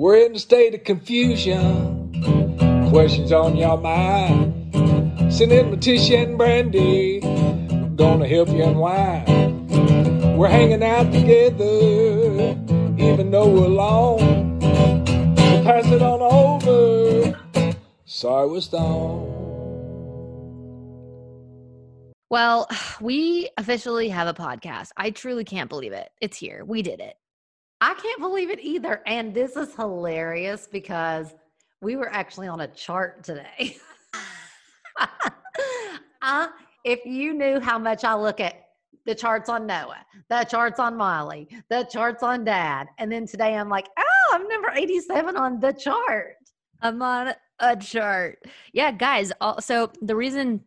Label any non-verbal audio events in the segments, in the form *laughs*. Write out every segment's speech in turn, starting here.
We're in a state of confusion. Questions on your mind. Send in Letitia and Brandi. Gonna help you unwind. We're hanging out together, even though we're alone. So pass it on over. Sorry we're stoned. Well, *sighs* we officially have a podcast. I truly can't believe it. It's here. We did it. I can't believe it either. And this is hilarious because we were actually on a chart today. *laughs* uh, if you knew how much I look at the charts on Noah, the charts on Molly, the charts on Dad, and then today I'm like, oh, I'm number 87 on the chart. I'm on a chart. Yeah, guys. So the reason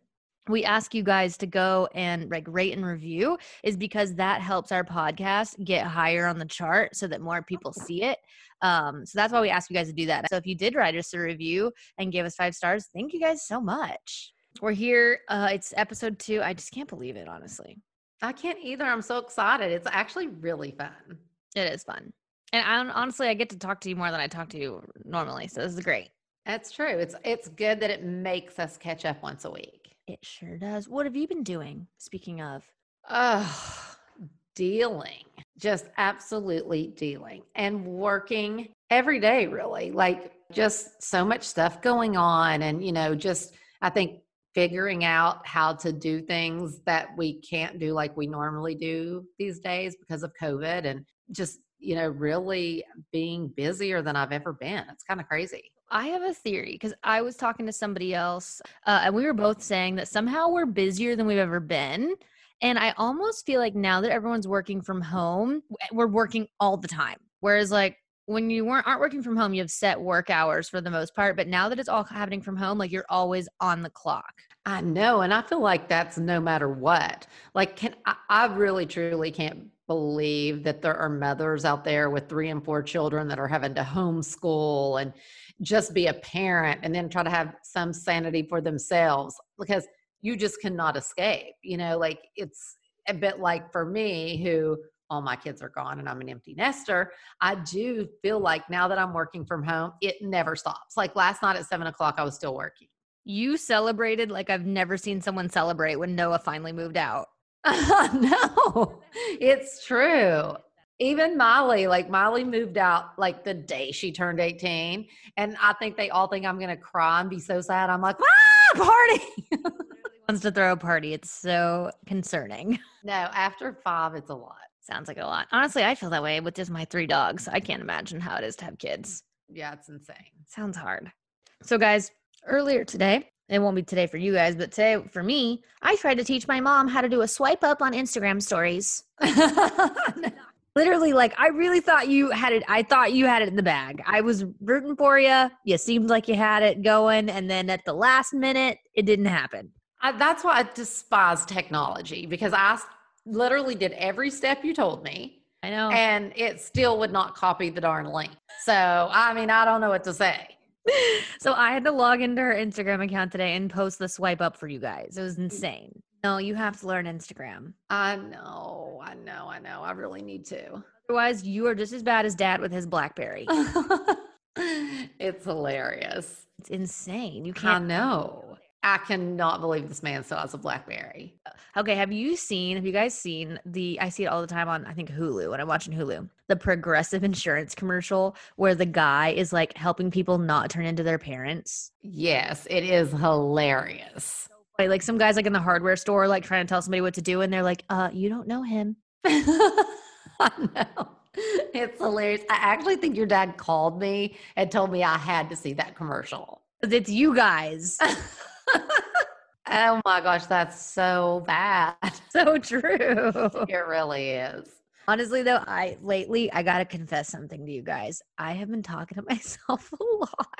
we ask you guys to go and like rate and review is because that helps our podcast get higher on the chart so that more people see it. Um, so that's why we ask you guys to do that. So if you did write us a review and give us five stars, thank you guys so much. We're here. Uh, it's episode two. I just can't believe it, honestly. I can't either. I'm so excited. It's actually really fun. It is fun. And I, honestly, I get to talk to you more than I talk to you normally. So this is great. That's true. It's it's good that it makes us catch up once a week. It sure does. What have you been doing? Speaking of, oh, dealing, just absolutely dealing and working every day, really. Like just so much stuff going on. And, you know, just I think figuring out how to do things that we can't do like we normally do these days because of COVID and just, you know, really being busier than I've ever been. It's kind of crazy. I have a theory because I was talking to somebody else uh, and we were both saying that somehow we're busier than we've ever been. And I almost feel like now that everyone's working from home, we're working all the time. Whereas, like, when you weren't aren't working from home, you have set work hours for the most part. But now that it's all happening from home, like you're always on the clock. I know, and I feel like that's no matter what. Like, can I, I really truly can't believe that there are mothers out there with three and four children that are having to homeschool and just be a parent and then try to have some sanity for themselves because you just cannot escape. You know, like it's a bit like for me, who all my kids are gone and I'm an empty nester, I do feel like now that I'm working from home, it never stops. Like last night at seven o'clock, I was still working. You celebrated like I've never seen someone celebrate when Noah finally moved out. *laughs* no, it's true even Molly, like Molly moved out like the day she turned 18. And I think they all think I'm gonna cry and be so sad. I'm like, ah, party. *laughs* wants to throw a party. It's so concerning. No, after five, it's a lot. Sounds like a lot. Honestly, I feel that way with just my three dogs. I can't imagine how it is to have kids. Yeah, it's insane. Sounds hard. So, guys, earlier today, it won't be today for you guys, but today for me, I tried to teach my mom how to do a swipe up on Instagram stories. *laughs* literally like i really thought you had it i thought you had it in the bag. I was rooting for you you seemed like you had it going and then at the last minute it didn't happen. I, that's why i despise technology because i literally did every step you told me i know. and it still would not copy the darn link. So i mean i don't know what to say. *laughs* So i had to log into her instagram account today and post the swipe up for you guys. It was insane no, you have to learn Instagram. I know, I know, I know. I really need to. Otherwise, you are just as bad as dad with his Blackberry. *laughs* it's hilarious. It's insane. You can't I know. I cannot believe this man still has a Blackberry. Okay, have you seen, have you guys seen the, I see it all the time on, I think, Hulu, when I'm watching Hulu, the progressive *laughs* insurance commercial where the guy is like helping people not turn into their parents? Yes, it is hilarious. Like some guys like in the hardware store, like trying to tell somebody what to do, and they're like, "Uh, you don't know him." *laughs* I know. It's hilarious. I actually think your dad called me and told me I had to see that commercial. It's you guys. *laughs* oh my gosh, that's so bad. So true. It really is. Honestly, though, I lately I gotta confess something to you guys. I have been talking to *laughs* myself a lot.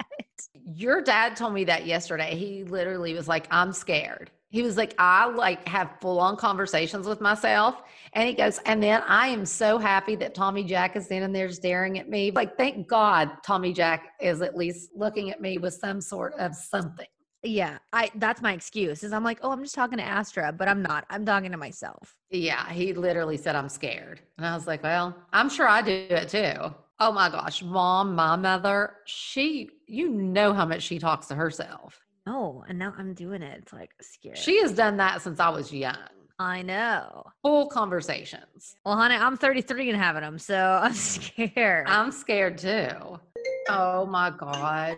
Your dad told me that yesterday. He literally was like, I'm scared. He was like, I like have full on conversations with myself. And he goes, and then I am so happy that Tommy Jack is standing there staring at me. Like, thank God Tommy Jack is at least looking at me with some sort of something. Yeah, I that's my excuse. Is I'm like, oh, I'm just talking to Astra, but I'm not. I'm talking to myself. Yeah, he literally said, I'm scared. And I was like, well, I'm sure I do it too. Oh my gosh, mom, my mother, she, you know how much she talks to herself. Oh, and now I'm doing it. It's like scary. She has done that since I was young. I know. Full conversations. Well, honey, I'm 33 and having them, so I'm *laughs* scared. I'm scared too. Oh my God.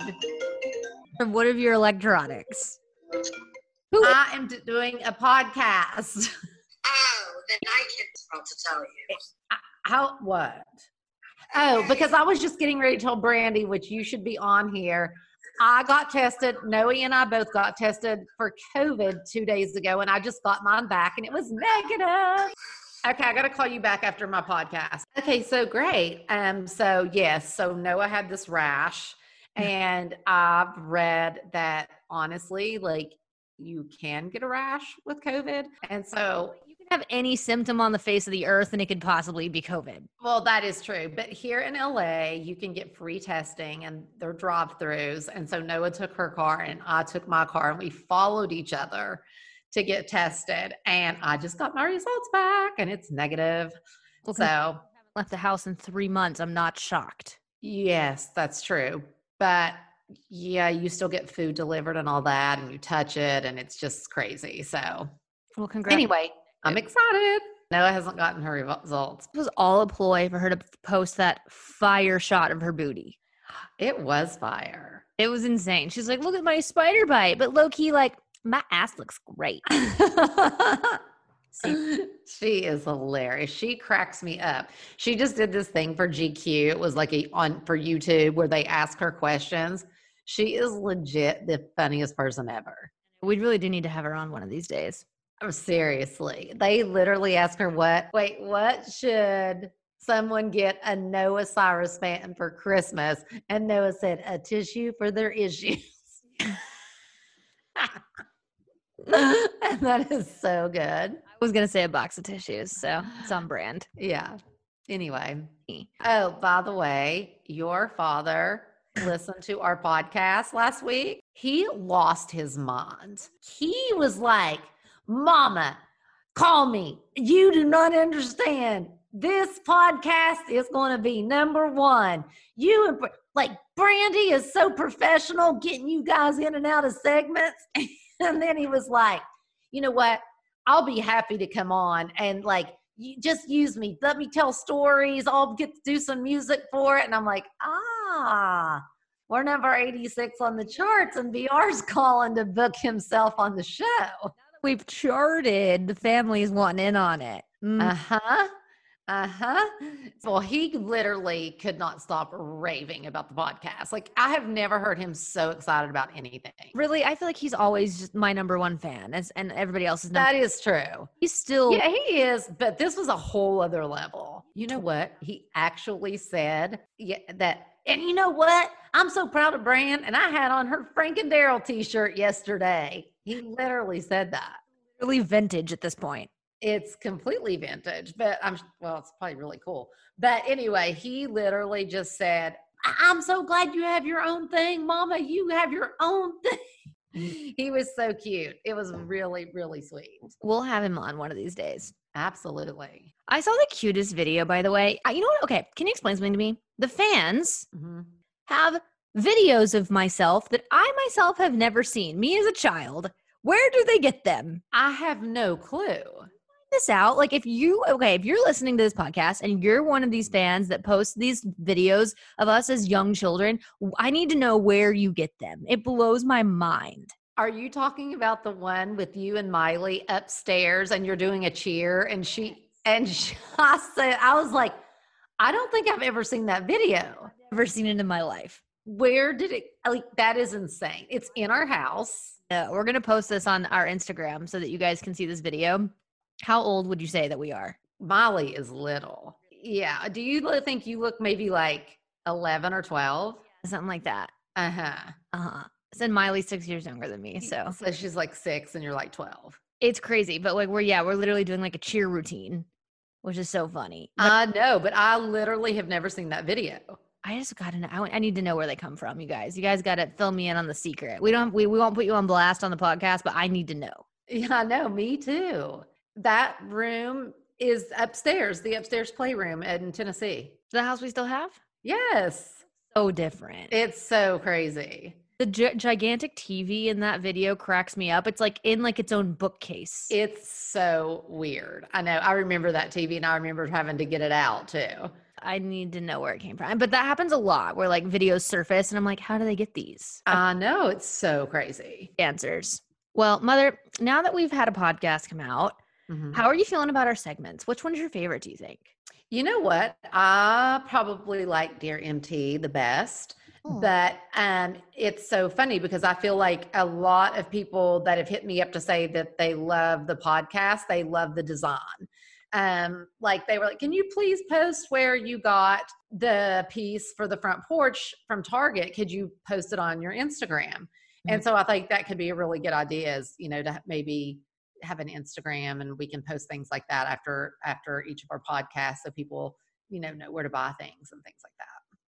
What of your electronics? Who I am d- doing a podcast. *laughs* Oh, then I can well to tell you. How, what? Oh, because I was just getting ready to tell Brandi, which you should be on here. I got tested. Noah and I both got tested for COVID two days ago, and I just got mine back, and it was negative. Okay, I got to call you back after my podcast. Okay, so great. Um, so yes, so Noah had this rash, and I've read that honestly, like you can get a rash with COVID, and so You can have any symptom on the face of the earth, and it could possibly be COVID. Well, that is true. But here in LA, you can get free testing and they're drive throughs. And so Noah took her car and I took my car and we followed each other to get tested. And I just got my results back and it's negative. Well, So, Left the house in three months. I'm not shocked. yes, that's true. But yeah, you still get food delivered and all that, and you touch it, and it's just crazy. So, Well, congrats. anyway, I'm excited. Noah hasn't gotten her results. it was all a ploy for her to post that fire shot of her booty. It was fire. It was insane. She's like, look at my spider bite. But low key, like, my ass looks great. *laughs* *laughs* she is hilarious. She cracks me up. She just did this thing for GQ. It was like a on for YouTube where they ask her questions. She is legit the funniest person ever. We really do need to have her on one of these days. Oh, seriously. They literally ask her what wait, what should someone get a Noah Cyrus fan for Christmas? And Noah said, a tissue for their issues. *laughs* *laughs* and that is so good. I was gonna say a box of tissues, so it's on brand. Yeah. Anyway. Oh, by the way, your father listened to our podcast last week. He lost his mind. He was like, Mama, call me. You do not understand. This podcast is going to be number one. You and like Brandi is so professional getting you guys in and out of segments. *laughs* and then he was like, you know what? I'll be happy to come on and like you just use me. Let me tell stories. I'll get to do some music for it. And I'm like, ah, we're number 86 on the charts, and VR's calling to book himself on the show. We've charted. The family's wanting in on it. Mm. Uh huh. Uh huh. Well, he literally could not stop raving about the podcast. Like, I have never heard him so excited about anything. really, I feel like he's always just my number one fan, as and everybody else's number. That is true. he's still Yeah, he is, but this was a whole other level. You know what? He actually said yeah, that, and you know what? I'm so proud of Brand, and I had on her Frank and Daryl t-shirt yesterday. He literally said that. really vintage at this point. It's completely vintage, but I'm well, it's probably really cool. But anyway, he literally just said, "I- I'm so glad you have your own thing, Mama. You have your own *laughs* thing. he was so cute. It was really, really sweet. We'll have him on one of these days. Absolutely. I saw the cutest video, by the way. You know what? Okay, can you explain something to me? The fans Mhm. have videos of myself that I myself have never seen. Me as a child. Where do they get them? I have no clue. This out. Like if you okay, if you're listening to this podcast and you're one of these fans that posts these videos of us as young children, I need to know where you get them. It blows my mind. Are you talking about the one with you and Miley upstairs and you're doing a cheer and she and *laughs* she, I said I was like, I don't think I've ever seen that video. Never seen it in my life. Where did it like that is insane. It's in our house. Uh, we're gonna post this on our Instagram so that you guys can see this video. How old would you say that we are? Molly is little. Yeah. Do you think you look maybe like 11 or 12? Something like that. Uh huh. Uh-huh. Said Miley's six years younger than me. So So she's like six and you're like 12. it's crazy. But like we're yeah, we're literally doing like a cheer routine, which is so funny. But I know, but I literally have never seen that video. I just gotta know. I, I need to know where they come from, you guys. You guys gotta fill me in on the secret. We don't we, we won't put you on blast on the podcast, but I need to know. Yeah, I know. Me too. That room is upstairs, the upstairs playroom in Tennessee. The house we still have? Yes. So different. It's so crazy. the gi- gigantic TV in that video cracks me up. It's like in like its own bookcase. It's so weird. I know. I remember that TV and I remember having to get it out too. I need to know where it came from. But that happens a lot where like videos surface and I'm like, how do they get these I know. It's so crazy. answers? Well, mother, now that we've had a podcast come out, Mhm. how are you feeling about our segments? Which one's your favorite, do you think? You know what? I probably like Dear MT the best. Oh. But um, it's so funny because I feel like a lot of people that have hit me up to say that they love the podcast, they love the design. Um, like they were like, "Can you please post where you got the piece for the front porch from Target? Could you post it on your Instagram?" And so I think that could be a really good idea. Is you know to maybe have an Instagram and we can post things like that after after each of our podcasts, so people you know know where to buy things and things like that.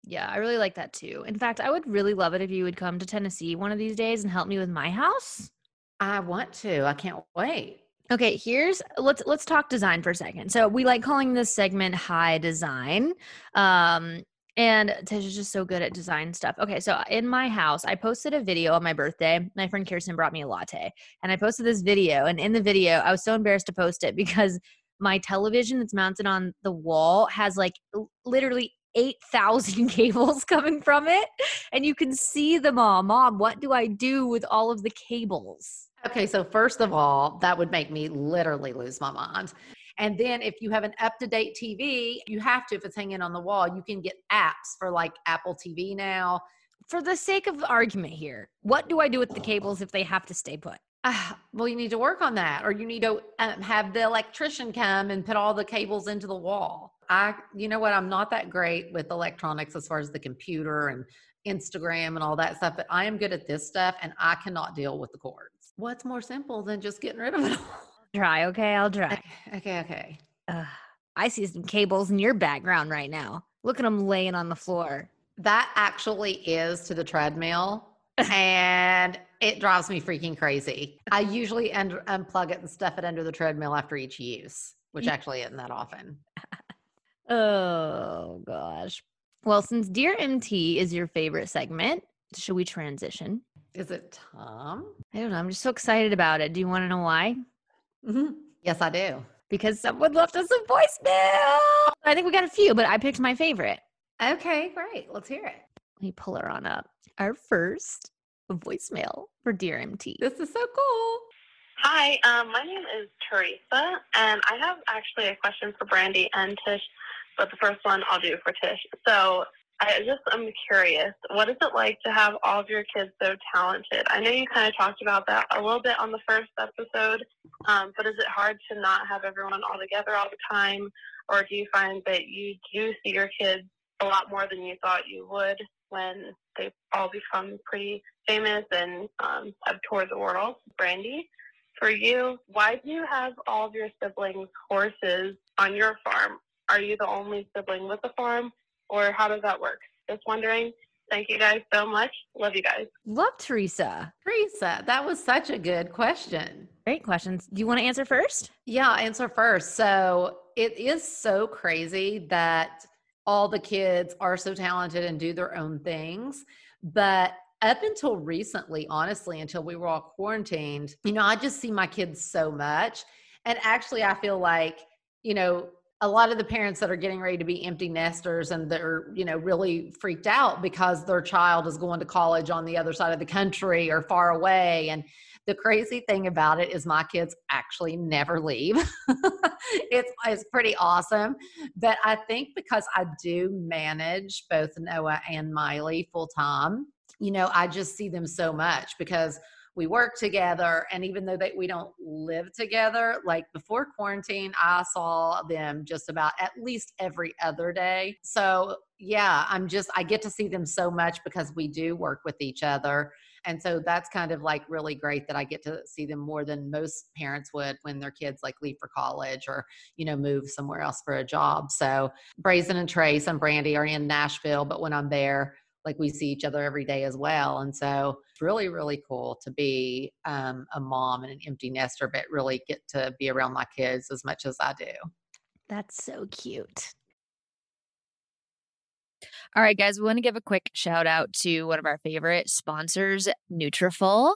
Yeah, I really like that too. In fact, I would really love it if you would come to Tennessee one of these days and help me with my house. I want to. I can't wait. Okay, here's let's let's talk design for a second. So we like calling this segment high design. Um and Tish is just so good at design stuff. Okay, so uh, in my house, I posted a video on my birthday. My friend Kirsten brought me a latte, and I posted this video. And in the video, I was so embarrassed to post it *laughs* because my television that's mounted on the wall has like literally 8,000 *laughs* cables coming from it. And you can see them all. Mom, what do I do with all of the cables? Okay, so first of all, that would make me literally lose my mind. And then if you have an up to date TV, you have to, if it's hanging on the wall, you can get apps for like Apple TV now. For the sake of argument here, what do I do with the cables if they have to stay put? Ah, well, you need to work on that, or you need to um, have the electrician come and put all the cables into the wall. I, you know what, I'm not that great with electronics as far as the computer and Instagram and all that stuff, but I am good at this stuff and I cannot deal with the cords. What's more simple than just getting rid of it all? Try, okay? I'll try. Okay, okay, okay. Ugh, I see some cables in your background right now. Look at them laying on the floor. That actually is to the treadmill, and it drives me freaking crazy. I usually un- unplug it and stuff it under the treadmill after each use, which mm. actually isn't that often. *laughs* Oh, gosh. Well, since Dear MT is your favorite segment, should we transition? Is it Tom? I don't know. I'm just so excited about it. Do you want to know why? Mhm. Yes, I do. Because someone left us a voicemail. I think we got a few, but I picked my favorite. Okay, great. Let's hear it. Let me pull her on up. Our first voicemail for Dear MT. This is so cool. Hi, um, my name is Teresa, and I have actually a question for Brandi and Tish, but the first one I'll do for Tish. So I just am curious, what is it like to have all of your kids so talented? I know you kind of talked about that a little bit on the first episode, um, but is it hard to not have everyone all together all the time, or do you find that you do see your kids a lot more than you thought you would when they all become pretty famous and um, have toured the world? Brandi? for you, why do you have all of your siblings' horses on your farm? Are you the only sibling with a farm, or how does that work? Just wondering. Thank you guys so much. Love you guys. Love Teresa. Teresa, that was such a good question. Great questions. Do you want to answer first? Yeah, I'll answer first. So it is so crazy that all the kids are so talented and do their own things. But up until recently, honestly, until we were all quarantined, you know, I just see my kids so much. And actually, I feel like, you know, a lot of the parents that are getting ready to be empty nesters and they're, you know, really freaked out because their child is going to college on the other side of the country or far away. And the crazy thing about it is my kids actually never leave. *laughs* it's it's pretty awesome. But I think because I do manage both Noah and Miley full time, you know, I just see them so much because we work together and even though that we don't live together like before quarantine i saw them just about at least every other day. So yeah i'm just i get to see them so much because we do work with each other. And so that's kind of like really great that i get to see them more than most parents would when their kids like leave for college or you know move somewhere else for a job. So Braison and trace and Brandi are in nashville but when i'm there like we see each other every day as well. And so it's really, really cool to be um, a mom and an empty nester, but really get to be around my kids as much as I do. That's so cute. All right, guys, we want to give a quick shout out to one of our favorite sponsors, Nutrafol.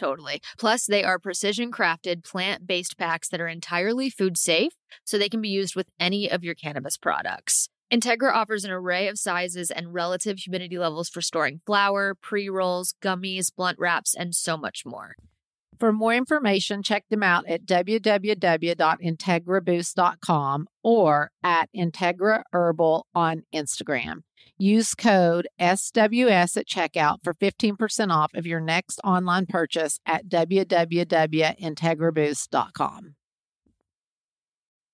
Totally. Plus, they are precision crafted plant based packs that are entirely food safe, so they can be used with any of your cannabis products. Integra offers an array of sizes and relative humidity levels for storing flour, pre rolls, gummies, blunt wraps, and so much more. For more information, check them out at www.integraboost.com or at Integra Herbal on Instagram. Use code SWS at checkout for 15% off of your next online purchase at www.integraboost.com.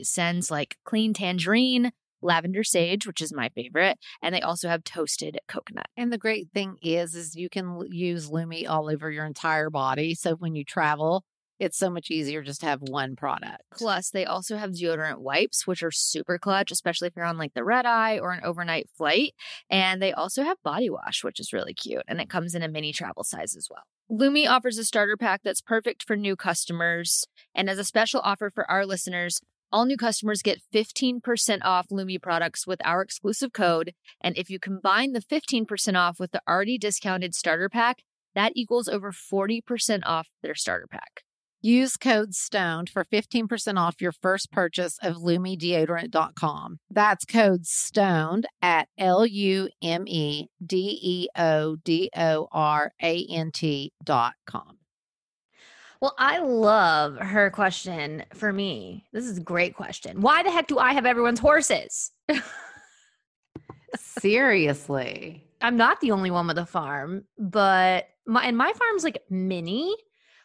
scents like clean tangerine, lavender sage, which is my favorite, and they also have toasted coconut. And the great thing is, is you can use Lume all over your entire body. So when you travel, it's so much easier just to have one product. Plus, they also have deodorant wipes, which are super clutch, especially if you're on like the red eye or an overnight flight. And they also have body wash, which is really cute. And it comes in a mini travel size as well. Lume offers a starter pack that's perfect for new customers. And as a special offer for our listeners, all new customers get 15% off Lume products with our exclusive code. And if you combine the 15% off with the already discounted starter pack, that equals over 40% off their starter pack. Use code STONED for 15% off your first purchase of LumeDeodorant.com. That's code STONED at L U M E D E O D O R A N T.com. Well, I love her question for me. This is a great question. Why the heck do I have everyone's horses? Seriously. *laughs* I'm not the only one with a farm, but my and my farm's like mini,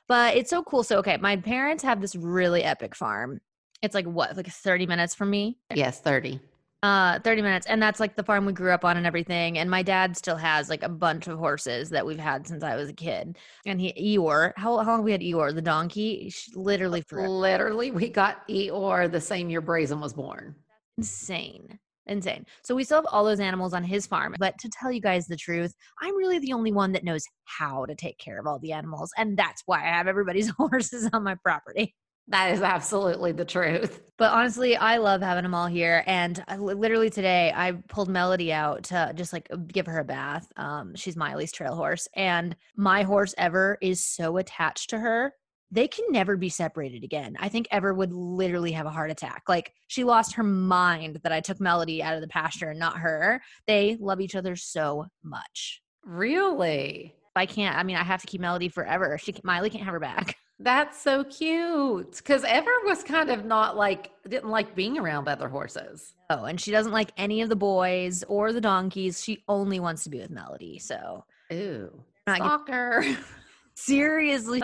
but it's so cool. So okay, my parents have this really epic farm. It's like what, like 30 minutes from me? Yes, 30. Uh 30 minutes. And that's like the farm we grew up on and everything. And my dad still has like a bunch of horses that we've had since I was a kid. And he Eeyore, how, how long we had Eeyore, the donkey? Literally forever. Literally, we got Eeyore the same year Braison was born. insane insane so we still have all those animals on his farm but to tell you guys the truth i'm really the only one that knows how to take care of all the animals and that's why i have everybody's *laughs* horses on my property That is absolutely the truth. but honestly i love having them all here and I, literally today i pulled melody out to just like give her a bath um, she's miley's trail horse and my horse ever is so attached to her they can never be separated again. I think Ever would literally have a heart attack. Like she lost her mind that I took Melody out of the pasture and not her. They love each other so much. Really? I can't. I mean, I have to keep Melody forever. She can, Miley can't have her back. That's so cute. Because Ever was kind of not like, didn't like being around other horses. Oh, and she doesn't like any of the boys or the donkeys. She only wants to be with Melody. So Ooh. Not get- Stalker. *laughs* seriously,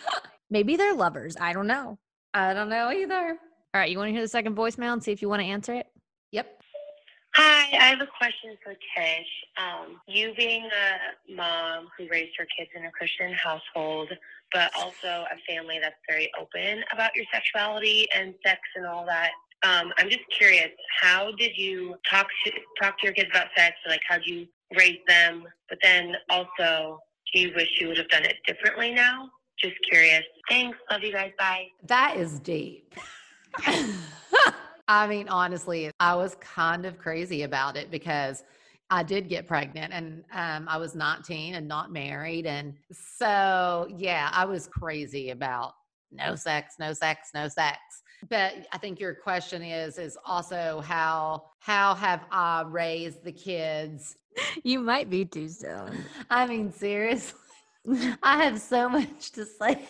*laughs* maybe they're lovers. I don't know. I don't know either. All right, you want to hear the second voicemail and see if you want to answer it? Yep. Hi, I have a question for Tish. Um, you being a mom who raised her kids in a Christian household, but also a family that's very open about your sexuality and sex and all that. Um, I'm just curious, how did you talk to talk to your kids about sex? Like, how would you raise them? But then also, do you wish you would have done it differently now? Just curious. Thanks. Love you guys. Bye. That is deep. *laughs* I mean, honestly, I was kind of crazy about it because I did get pregnant and um, I was 19 and not married. And so, yeah, I was crazy about no sex, no sex, no sex. But I think your question is is also how how have I raised the kids? You might be too soon. I mean, seriously, *laughs* I have so much to say.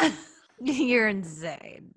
*laughs* You're insane.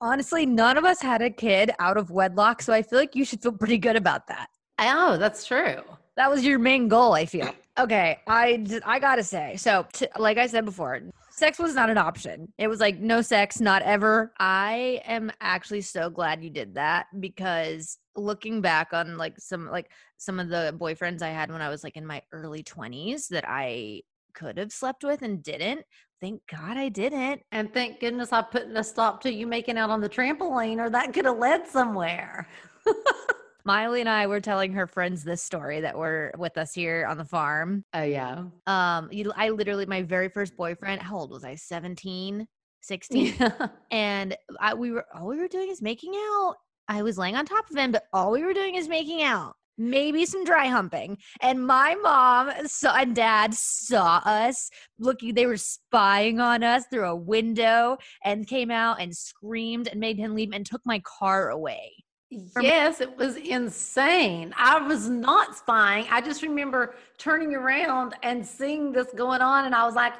Honestly, none of us had a kid out of wedlock, so I feel like you should feel pretty good about that. Oh, that's true. That was your main goal, I feel. Okay, I I got to say. So, t- like I said before, sex was not an option. It was like no sex, not ever. I am actually so glad you did that because looking back on like some like some of the boyfriends I had when I was like in my early 20s that I could have slept with and didn't. Thank God I didn't. And thank goodness I put a stop to you making out on the trampoline, or that could have led somewhere. *laughs* Miley and I were telling her friends this story that were with us here on the farm. Oh yeah. Um, you, I literally, my very first boyfriend, how old was I? 17, 16. Yeah. *laughs* and I, we were, all we were doing is making out. I was laying on top of him, but all we were doing is making out. Maybe some dry humping. And my mom saw, and dad saw us looking, they were spying on us through a window and came out and screamed and made him leave and took my car away. Yes, it was insane. I was not spying. I just remember turning around and seeing this going on, and I was like,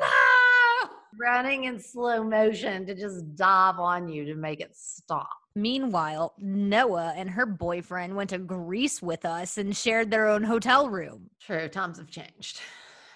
no! Running in slow motion to just dive on you to make it stop. Meanwhile, Noah and her boyfriend went to Greece with us and shared their own hotel room. True, times have changed.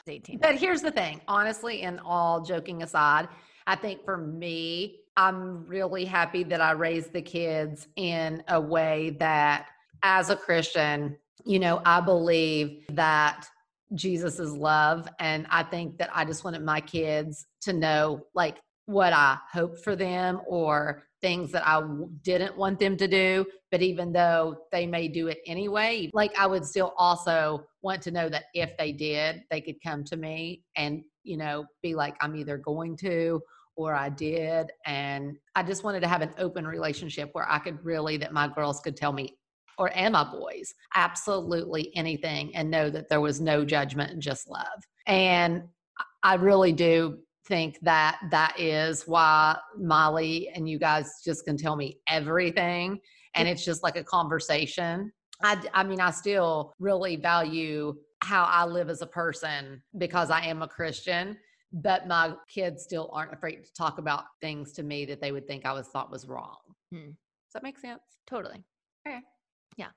18. But here's the thing honestly, and all joking aside, I think for me, I'm really happy that I raised the kids in a way that, as a Christian, you know, I believe that Jesus is love. And I think that I just wanted my kids to know, like, what I hoped for them or things that I didn't want them to do. But even though they may do it anyway, like, I would still also want to know that if they did, they could come to me and, you know, be like, I'm either going to or I did. And I just wanted to have an open relationship where I could really, that my girls could tell me, or and my boys, absolutely anything and know that there was no judgment and just love. And I- I really do think that that is why Molly and you guys just can tell me everything and it's just like a conversation. I, I mean, I still really value how I live as a person because I am a Christian, but my kids still aren't afraid to talk about things to me that they would think I was thought was wrong. Hmm. Does that make sense? Totally. Okay. Yeah.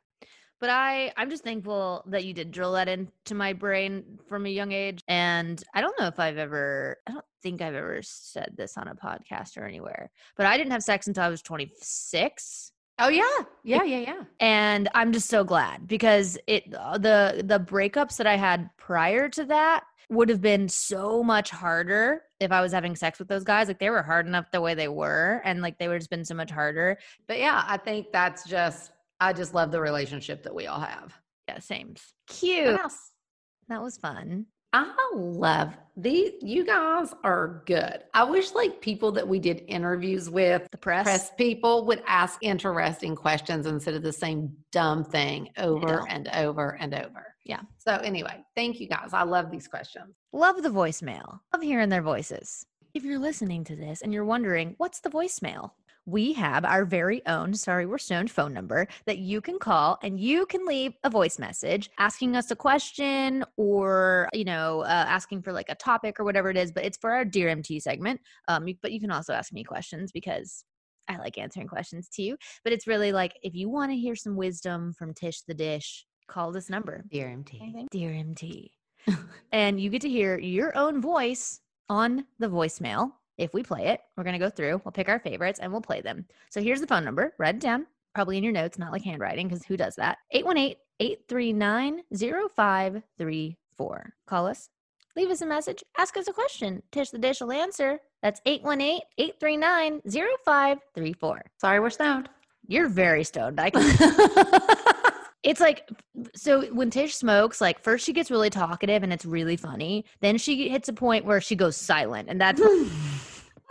But I, I'm just thankful that you did drill that into my brain from a young age. And I don't know if I've ever, I don't think I've ever said this on a podcast or anywhere, but I didn't have sex until I was 26. Oh yeah, yeah, yeah, yeah. and i'm just so glad because it uh, the the breakups that i had prior to that would have been so much harder if i was having sex with those guys like they were hard enough the way they were and like they would have been so much harder But yeah, I think that's just I just love the relationship that we all have. yeah same What cute else? that was fun I love these. You guys are good. I wish like people that we did interviews with, the press, press people, would ask interesting questions instead of the same dumb thing over and over and over. Yeah. So anyway, thank you guys. I love these questions. love the voicemail love hearing their voices if you're listening to this and you're wondering what's the voicemail we have our very own sorry we're stoned phone number that you can call and you can leave a voice message asking us a question or you know uh, asking for like a topic or whatever it is but it's for our dear mt segment um but you can also ask me questions because i like answering questions too but it's really like if you want to hear some wisdom from tish the dish call this number Dear MT. dear mt and you get to hear your own voice on the voicemail. If we play it, we're going to go through, we'll pick our favorites and we'll play them. So here's the phone number. Write it down, probably in your notes, not like handwriting, because who does that? 818 839 0534. Call us, leave us a message, ask us a question. Tish the Dish will answer. That's 818 839 0534. Sorry, we're stoned. You're very stoned. I can *laughs* it's like so when Tish smokes, like first she gets really talkative and it's really funny. Then she hits a point where she goes silent, and that's *laughs*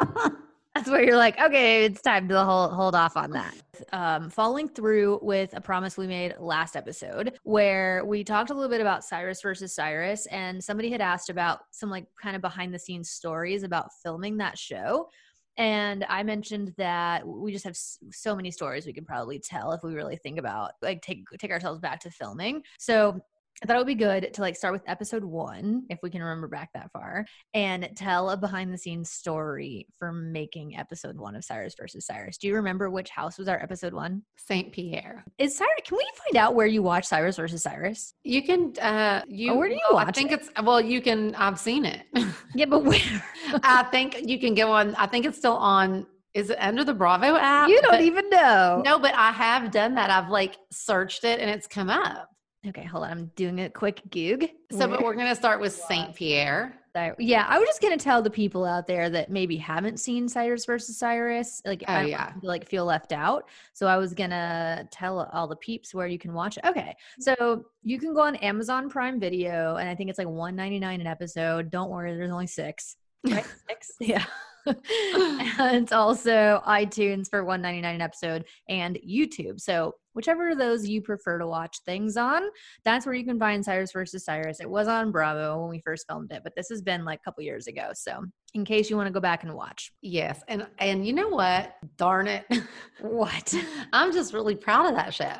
*laughs* that's where you're like, okay, it's time to hold hold off on that. Um, following through with a promise we made last episode, where we talked a little bit about Cyrus versus Cyrus, and somebody had asked about some like kind of behind the scenes stories about filming that show. And I mentioned that we just have so many stories we could probably tell if we really think about like take take ourselves back to filming. So I thought it would be good to like start with episode one, if we can remember back that far, and tell a behind the scenes story for making episode one of Cyrus versus Cyrus. Do you remember which house was our episode one? Saint Pierre. Is Cyrus? Can we find out where you watch Cyrus versus Cyrus? You can uh you Oh, where do you well, I think it? it's well you can I've seen it. *laughs* Yeah, but where? *laughs* I think you can go on I think it's still on is it under the Bravo app? you don't But- even know. No, but I have done that. I've like searched it and it's come up. Okay, hold on. I'm doing a quick goog. So but we're gonna start with Saint Pierre. Yeah, I was just gonna tell the people out there that maybe haven't seen Cyrus versus Cyrus, like Oh, I yeah. to, like feel left out. So I was gonna tell all the peeps where you can watch it. Okay, so you can go on Amazon Prime Video, and I think it's like one ninety nine an episode. Don't worry, there's only six. Right, *laughs* six. Yeah. *laughs* and it's also iTunes for one ninety nine an episode and YouTube. So whichever of those you prefer to watch things on, that's where you can find Cyrus versus Cyrus. It was on Bravo when we first filmed it, but this has been like a couple years ago. So in case you want to go back and watch. Yes. And and you know what? Darn it. What? *laughs* I'm just really proud of that show.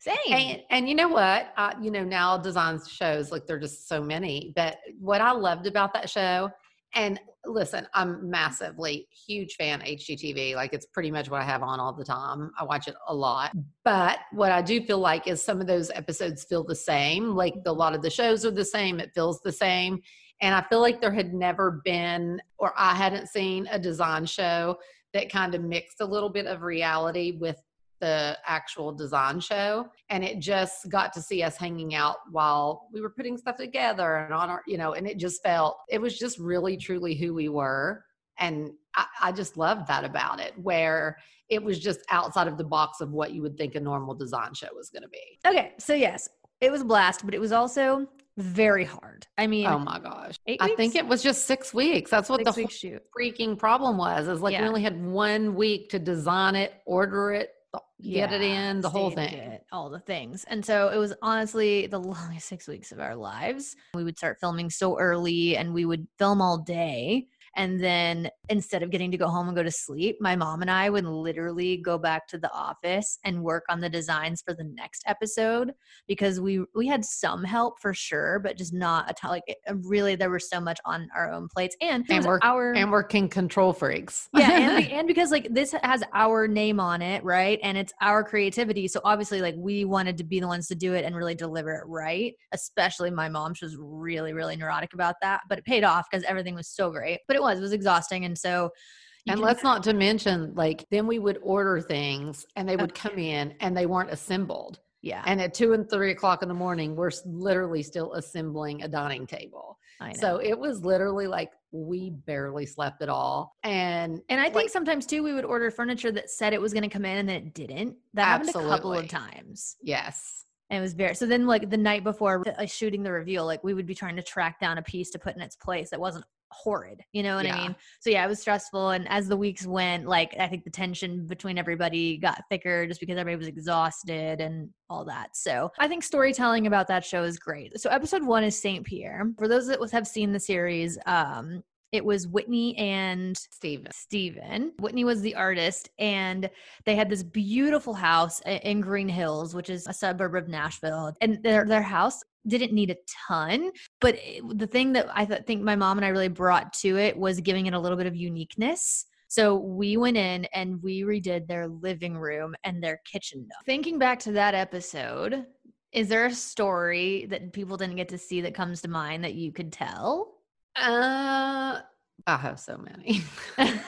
Same. And, and you know what? Uh, you know, now design shows, like there are just so many. But what I loved about that show, and listen, I'm massively huge fan HGTV. Like it's pretty much what I have on all the time. I watch it a lot. But what I do feel like is some of those episodes feel the same. Like a lot of the shows are the same. It feels the same. And I feel like there had never been, or I hadn't seen a design show that kind of mixed a little bit of reality with the actual design show and it just got to see us hanging out while we were putting stuff together and on our you know and it just felt it was just really truly who we were and I, I just loved that about it where it was just outside of the box of what you would think a normal design show was going to be. Okay, so yes, it was a blast, but it was also very hard. I mean, oh my gosh. i think it was just six weeks. That's what six the whole shoot. freaking problem was is like we only had one week to design it order it get it in the whole thing it, all the things. And so it was honestly the *laughs* longest six weeks of our lives. We would start filming so early and we would film all day. And then instead of getting to go home and go to sleep, my mom and I would literally go back to the office and work on the designs for the next episode because we we had some help for sure, but just not a ton. Like it, really, there was so much on our own plates, and And we're our and we're control freaks. yeah and, *laughs* and because like this has our name on it right and it's our creativity so obviously like we wanted to be the ones to do it and really deliver it right especially my mom she was really really neurotic about that but it paid off because everything was so great but it was it was exhausting and so and let's not to mention, like, then we would order things and they would Okay. come in and they weren't assembled. yeah And at two and three o'clock in the morning, we're literally still assembling a dining table. So it was literally like we barely slept at all. And and I think sometimes too, we would order furniture that said it was going to come in and then it didn't. That happened a couple of times. yes, And it was very so. Then, like the night before uh, shooting the reveal, like we would be trying to track down a piece to put in its place that wasn't horrid. You know what I mean? So yeah, it was stressful. And as the weeks went, like I think the tension between everybody got thicker just because everybody was exhausted and all that. So I think storytelling about that show is great. So episode one is Saint Pierre. For those that have seen the series, um, it was Whitney and Steven. Steven. Whitney was the artist, and they had this beautiful house in Green Hills, which is a suburb of Nashville. And their their house didn't need a ton, but it- the thing that I th- think my mom and I really brought to it was giving it a little bit of uniqueness. So we went in and we redid their living room and their kitchen. Thinking back to that episode, is there a story that people didn't get to see that comes to mind that you could tell? Uh, I have so many. *laughs*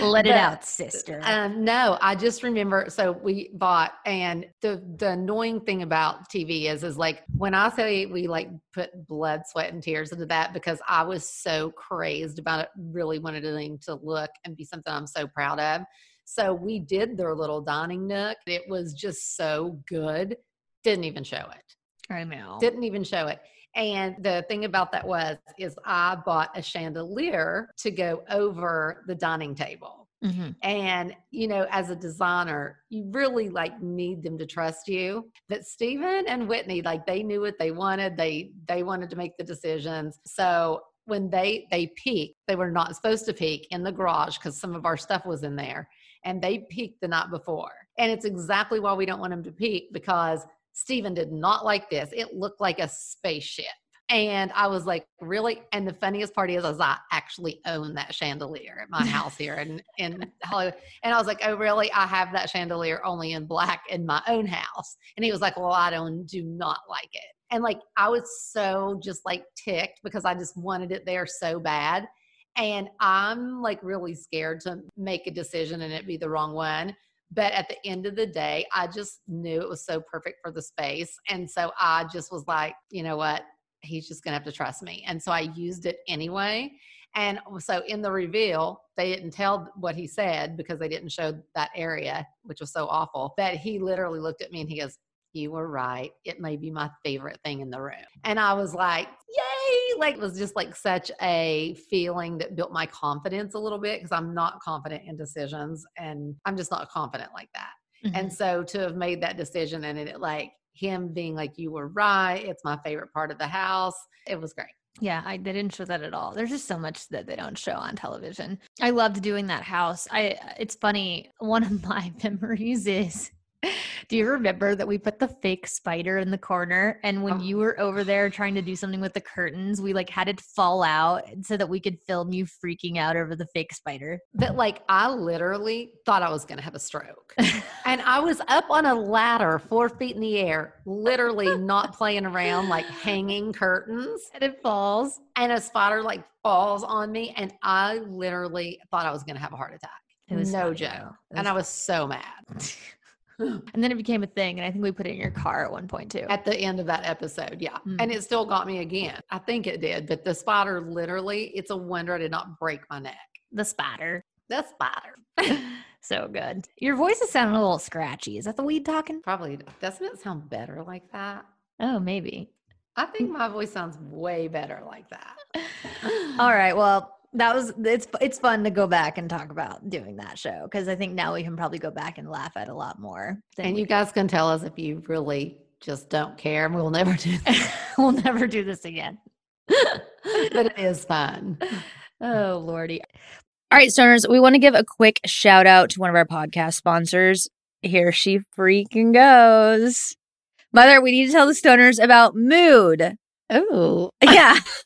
Let it out, sister. Um, no, I just remember. So we bought, and the the annoying thing about TV is, is like when I say we like put blood, sweat, and tears into that because I was so crazed about it. Really wanted it to look and be something I'm so proud of. So we did their little dining nook. It was just so good. Didn't even show it I know. didn't even show it. And the thing about that was, is I bought a chandelier to go over the dining table. hmm And, you know, as a designer, you really like need them to trust you. But Stephen and Whitney, like they knew what they wanted. They they wanted to make the decisions. So when they they peaked, they were not supposed to peak in the garage because some of our stuff was in there. And they peaked the night before. And it's exactly why we don't want them to peak because Stephen did not like this. It looked like a spaceship. And I was like, really? And the funniest part is, is I actually own that chandelier at my *laughs* house here in, in Hollywood. And I was like, oh, really? I have that chandelier only in black in my own house. And he was like, well, I don't do not like it. And like, I was so just like ticked because I just wanted it there so bad. And I'm like really scared to make a decision and it be the wrong one. But at the end of the day, I just knew it was so perfect for the space. And so I just was like, you know what? He's just going to have to trust me. And so I used it anyway. And so in the reveal, they didn't tell what he said because they didn't show that area, which was so awful. But he literally looked at me and he goes, You were right. It may be my favorite thing in the room. And I was like, Yay! Like, it was just like such a feeling that built my confidence a little bit because I'm not confident in decisions and I'm just not confident like that. Mm-hmm. And so to have made that decision and it like him being like, You were right. It's my favorite part of the house. It was great. Yeah, I they didn't show that at all. There's just so much that they don't show on television. I loved doing that house. I it's funny. One of my *laughs* memories is do you remember that we put the fake spider in the corner and when Oh. you were over there trying to do something with the curtains, we like had it fall out so that we could film you freaking out over the fake spider. But like, I literally thought I was going to have a stroke. *laughs* and I was up on a ladder, four feet in the air, literally not playing around, like hanging curtains. and it falls. And a spider like falls on me. And I literally thought I was going to have a heart attack. It was no funny, joke. And I was so mad *laughs* *gasps* and then it became a thing and I think we put it in your car at one point too. at the end of that episode. Yeah. Mm. And it still got me again. I think it did. But the spider literally, it's a wonder I did not break my neck. the spider. The spider. *laughs* so good. Your voice is sounding a little scratchy. Is that the weed talking? Probably doesn't it sound better like that? Oh, maybe. I think my voice sounds way better like that. *laughs* All right. Well, that was it's it's fun to go back and talk about doing that show because I think now we can probably go back and laugh at a lot more. And you guys can tell us if you really just don't care and we'll never do *laughs* we'll never do this again. *laughs* but it is fun. Oh, Lordy. All right, stoners, we want to give a quick shout out to one of our podcast sponsors. Here she freaking goes. Mother, we need to tell the stoners about mood. Oh, Yeah. *laughs*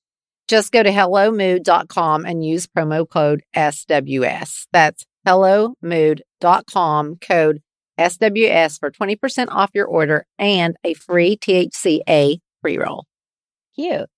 Just go to hellomood.com and use promo code SWS. That's hellomood.com code SWS for 20% off your order and a free THCA pre roll. Cute.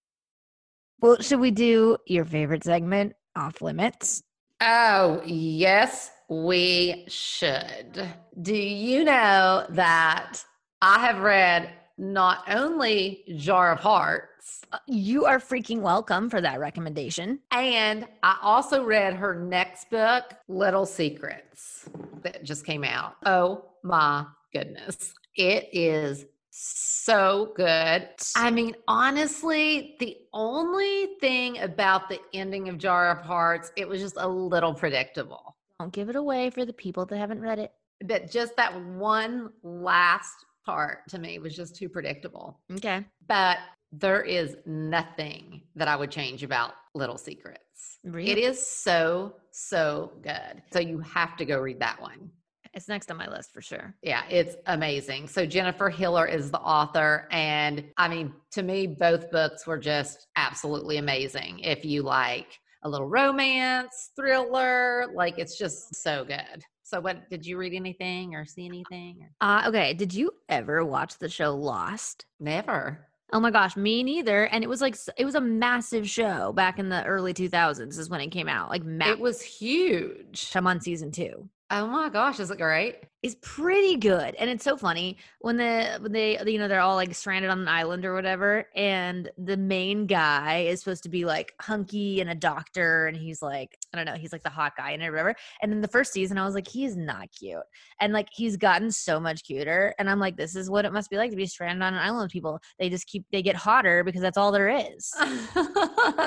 Well, should we do your favorite segment, Off Limits? Oh, yes, we should. Do you know that I have read not only Jar of Hearts, Uh, You are freaking welcome for that recommendation. and I also read her next book, Little Secrets, that just came out. Oh my goodness. It is so good. I mean, honestly, the only thing about the ending of Jar of Hearts, it was just a little predictable. Don't give it away for the people that haven't read it. That just that one last part to me was just too predictable. Okay. But there is nothing that I would change about Little Secrets. Really? It is so, so good. So you have to go read that one. It's next on my list for sure. Yeah, it's amazing. So Jennifer Hillier is the author. And I mean, to me, both books were just absolutely amazing. If you like a little romance, thriller, like it's just so good. So what did you read anything or see anything? Or? Uh, okay. Did you ever watch the show Lost? Never. Oh my gosh, me neither. And it was like it was a massive show back in the early 2000s is when it came out. Like ma- It was huge. I'm on season 2. Oh my gosh, is it great? Is pretty good. And it's so funny when the when they you know they're all like stranded on an island or whatever and the main guy is supposed to be like hunky and a doctor and he's like I don't know, he's like the hot guy and whatever. And in the first season I was like he is not cute. And like he's gotten so much cuter and I'm like this is what it must be like to be stranded on an island with people. They just keep they get hotter because that's all there is. *laughs*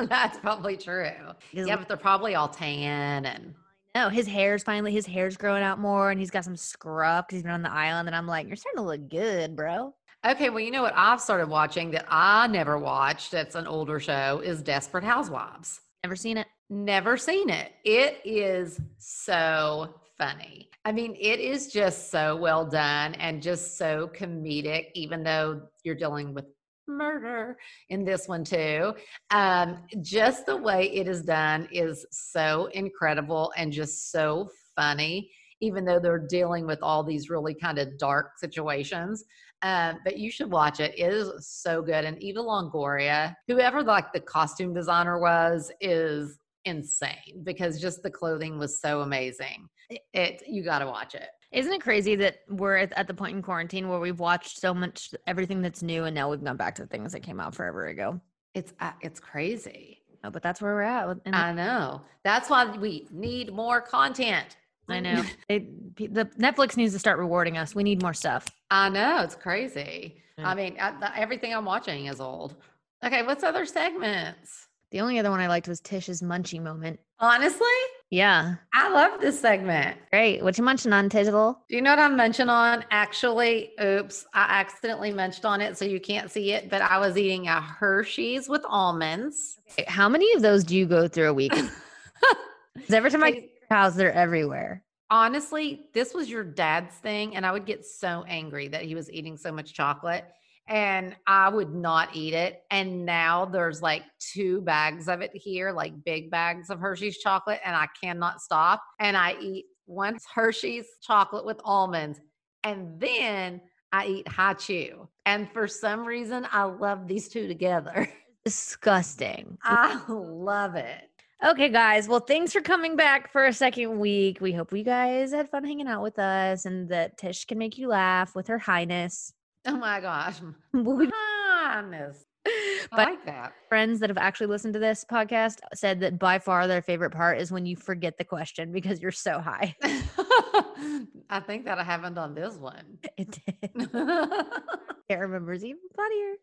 That's probably true. Yeah, but they're probably all tan and No, his hair's finally his hair's growing out more, and he's got some scruff because he's been on the island. And I'm like, you're starting to look good, bro. Okay, well, you know what I've started watching that I never watched, that's an older show, is Desperate Housewives. Never seen it. Never seen it. It is so funny. I mean, it is just so well done and just so comedic, even though you're dealing with murder in this one too. Um, just the way it is done is so incredible and just so funny, even though they're dealing with all these really kind of dark situations. Um, but you should watch it. It is so good. And Eva Longoria, whoever like the costume designer was, is insane because just the clothing was so amazing. It, it you got to watch it. Isn't it crazy that we're at, the point in quarantine where we've watched so much everything that's new, and now we've gone back to things that came out forever ago? It's uh, it's crazy. No, but that's where we're at. and I know. That's why we need more content. I know *laughs* it, the Netflix needs to start rewarding us. We need more stuff. I know. It's crazy. Yeah. I mean, I, the, everything I'm watching is old. Okay, what's other segments? The only other one I liked was Tish's munchie moment. Honestly, Yeah. I love this segment. Great. What you munching on, Tizzle? Do you know what I'm mentioning on? Actually, oops, I accidentally mentioned on it, so you can't see it. But I was eating a Hershey's with almonds. How many of those do you go through a week? *laughs* every time I your house, they're everywhere. Honestly, this was your dad's thing, and I would get so angry that he was eating so much chocolate, and I would not eat it. And now there's like two bags of it here, like big bags of Hershey's chocolate, and I cannot stop. And I eat one Hershey's chocolate with almonds, and then I eat Hi-Chew. And for some reason, I love these two together. *laughs* Disgusting. I love it. Okay, guys. Well, thanks for coming back for a second week. We hope you guys had fun hanging out with us and that Tish can make you laugh with her highness. *laughs* Oh my gosh. *laughs* Be Highness. *laughs* I like that. friends that have actually listened to this podcast said that by far their favorite part is when you forget the question because you're so high. I think that happened on this one. It did. Can't remember is even funnier.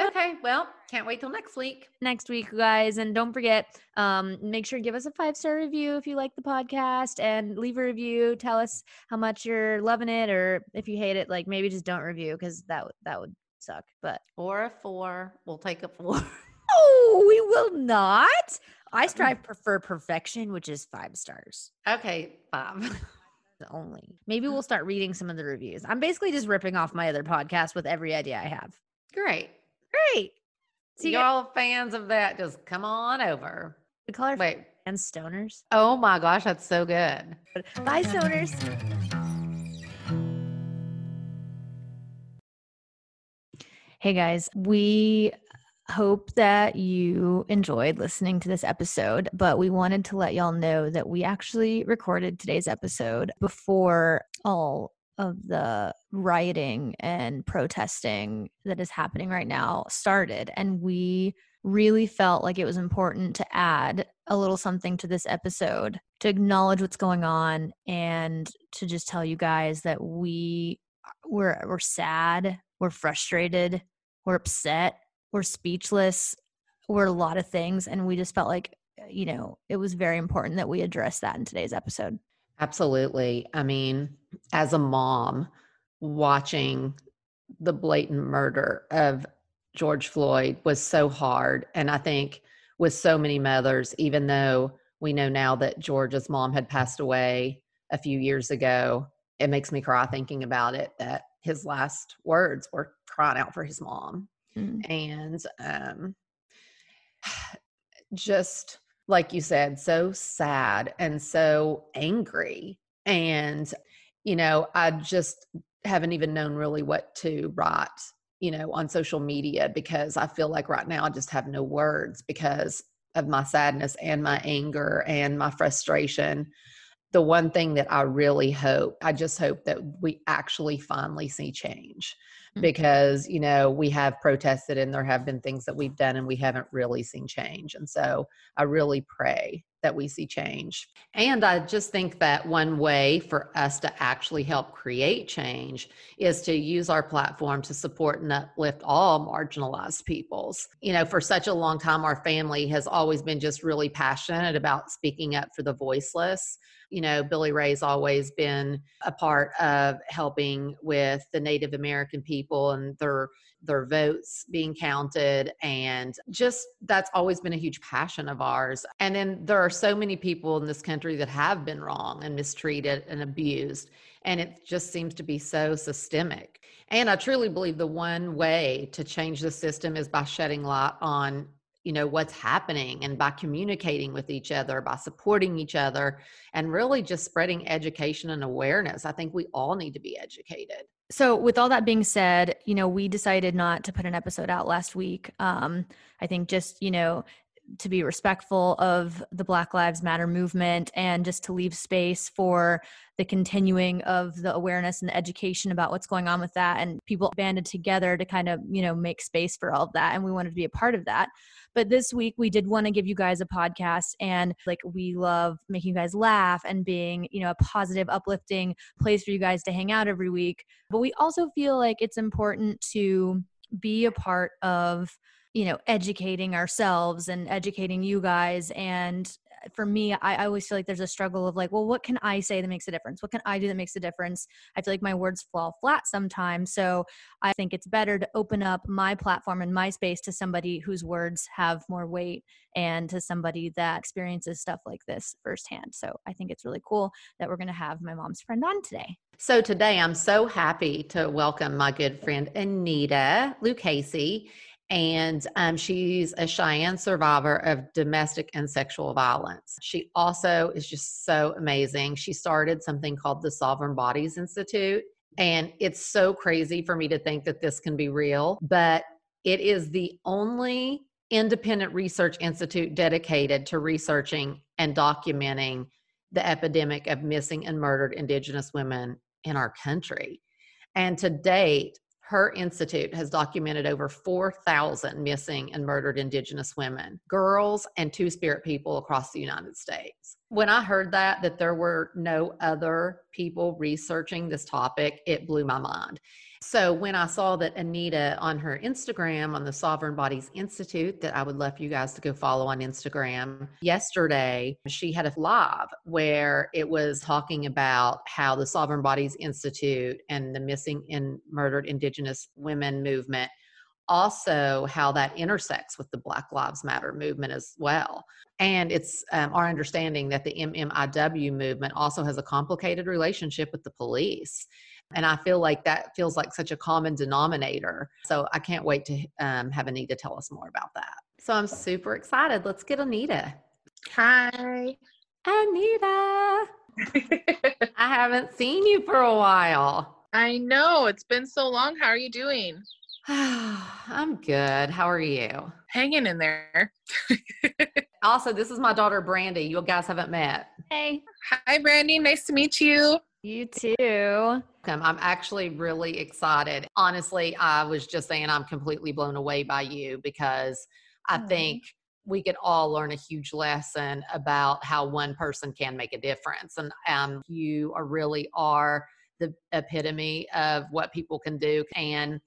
Okay, well, can't wait till next week. Next week, guys, and don't forget, um, make sure to give us a five star review if you like the podcast, and leave a review. Tell us how much you're loving it, or if you hate it, like maybe just don't review because that would that would suck. But Or a four. We'll take a four. *laughs* oh, we will not. I strive per- for perfection, which is five stars. okay, five. *laughs* only. Maybe we'll start reading some of the reviews. I'm basically just ripping off my other podcast with every idea I have. Great. Great. See See, y'all fans of that, just come on over. we call our Wait. fans stoners. Oh my gosh, that's so good. Bye, stoners. Hey guys, we hope that you enjoyed listening to this episode, but we wanted to let y'all know that we actually recorded today's episode before all of the rioting and protesting that is happening right now started. And we really felt like it was important to add a little something to this episode to acknowledge what's going on and to just tell you guys that we we're we're sad, we're frustrated, we're upset, we're speechless, we're a lot of things and we just felt like you know, it was very important that we address that in today's episode. Absolutely. I mean, as a mom watching the blatant murder of George Floyd was so hard. And I think with so many mothers, even though we know now that George's mom had passed away a few years ago, it makes me cry thinking about it that his last words were crying out for his mom. Mm. And um, *sighs* just like you said, so sad and so angry. And, you know, I just haven't even known really what to write, you know, on social media because I feel like right now I just have no words because of my sadness and my anger and my frustration. The one thing that I really hope, I just hope that we actually finally see change. Mm. because you know we have protested and there have been things that we've done and we haven't really seen change. And so i really pray that we see change. And i just think that one way for us to actually help create change is to use our platform to support and uplift all marginalized peoples. You know for such a long time our family has always been just really passionate about speaking up for the voiceless you know, Billy Ray's always been a part of helping with the Native American people and their their votes being counted and just that's always been a huge passion of ours. And then there are so many people in this country that have been wrong and mistreated and abused and it just seems to be so systemic. And I truly believe the one way to change the system is by shedding light on you know what's happening and by communicating with each other by supporting each other and really just spreading education and awareness i think we all need to be educated So, with all that being said, you know, we decided not to put an episode out last week. Um, I think just, you know, to be respectful of the Black Lives Matter movement and just to leave space for the continuing of the awareness and the education about what's going on with that and people banded together to kind of, you know, make space for all of that. And we wanted to be a part of that. But this week we did want to give you guys a podcast and like we love making you guys laugh and being, you know, a positive, uplifting place for you guys to hang out every week. But we also feel like it's important to be a part of you know educating ourselves and educating you guys and uh, for me, I, I always feel like there's a struggle of like, well, what can I say that makes a difference? What can I do that makes a difference? I feel like my words fall flat sometimes. So I think it's better to open up my platform and my space to somebody whose words have more weight and to somebody that experiences stuff like this firsthand. So I think it's really cool that we're going to have my mom's friend on today. So today I'm so happy to welcome my good friend Anita Lucchesi. And um, she's a Cheyenne survivor of domestic and sexual violence. She also is just so amazing. She started something called the Sovereign Bodies Institute. And it's so crazy for me to think that this can be real, but it is the only independent research institute dedicated to researching and documenting the epidemic of missing and murdered Indigenous women in our country. And to date, her institute has documented over 4,000 missing and murdered Indigenous women, girls, and Two Spirit people across the United States. When I heard that, that there were no other people researching this topic, it blew my mind. So when I saw that Anita on her Instagram on the Sovereign Bodies Institute, that I would love for you guys to go follow on Instagram, yesterday she had a live where it was talking about how the Sovereign Bodies Institute and the missing and murdered Indigenous women movement also how that intersects with the Black Lives Matter movement as well. And it's um, our understanding that the MMIW movement also has a complicated relationship with the police. And I feel like that feels like such a common denominator. So I can't wait to um, have Anita tell us more about that. So I'm super excited. Let's get Anita. Hi. Anita. *laughs* I haven't seen you for a while. I know. It's been so long. How are you doing? *sighs* I'm good. How are you? Hanging in there. *laughs* also, this is my daughter, Brandi. You guys haven't met. Hey. Hi, Brandi. Nice to meet you. You too. I'm actually really excited. Honestly, I was just saying I'm completely blown away by you because I mm-hmm. think we could all learn a huge lesson about how one person can make a difference. And um, you are really are the epitome of what people can do. And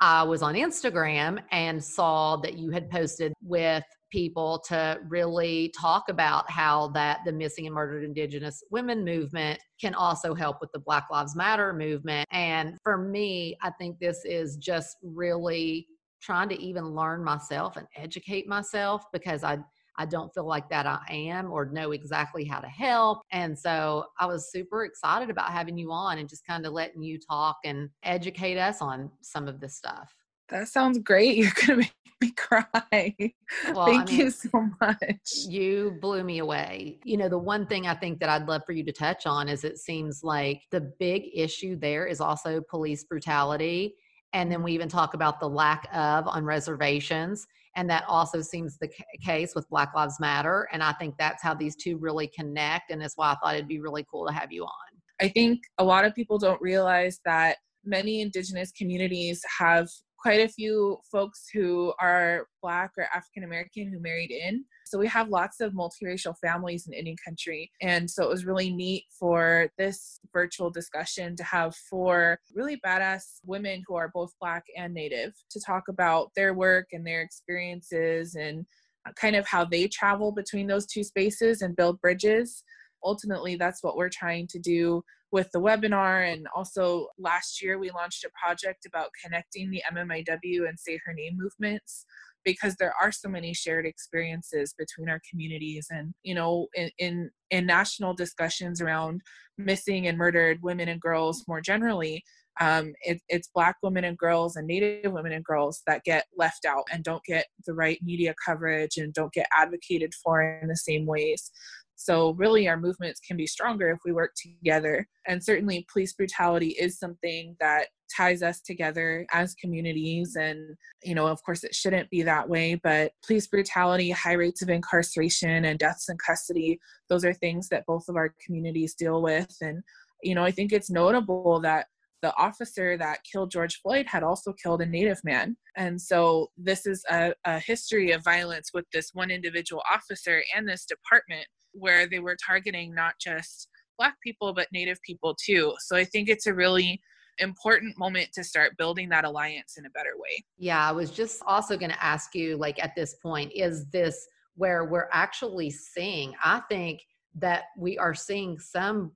I was on Instagram and saw that you had posted with people to really talk about how that the missing and murdered indigenous women movement can also help with the black lives matter movement and for me i think this is just really trying to even learn myself and educate myself because i I don't feel like that I am or know exactly how to help. And so I was super excited about having you on and just kind of letting you talk and educate us on some of this stuff. That sounds great. *laughs* You're going to make me cry. Well, Thank I mean, you so much. You blew me away. You know, the one thing I think that I'd love for you to touch on is it seems like the big issue there is also police brutality. And then we even talk about the lack of on reservations. And that also seems the case with Black Lives Matter. And I think that's how these two really connect. And that's why I thought it'd be really cool to have you on. I think a lot of people don't realize that many indigenous communities have quite a few folks who are Black or African American who married in. So we have lots of multiracial families in Indian country. And so it was really neat for this virtual discussion to have four really badass women who are both Black and Native to talk about their work and their experiences and kind of how they travel between those two spaces and build bridges. Ultimately, that's what we're trying to do with the webinar. And also last year, we launched a project about connecting the MMIW and Say Her Name movements because there are so many shared experiences between our communities and you know in, in in national discussions around missing and murdered women and girls more generally um, it, it's black women and girls and native women and girls that get left out and don't get the right media coverage and don't get advocated for in the same ways so, really, our movements can be stronger if we work together. And certainly, police brutality is something that ties us together as communities. And, you know, of course, it shouldn't be that way, but police brutality, high rates of incarceration, and deaths in custody, those are things that both of our communities deal with. And, you know, I think it's notable that the officer that killed George Floyd had also killed a Native man. And so this is a, a, history of violence with this one individual officer and this department where they were targeting not just Black people, but Native people too. So I think it's a really important moment to start building that alliance in a better way. Yeah, I was just also going to ask you, like, at this point, is this where we're actually seeing, I think that we are seeing some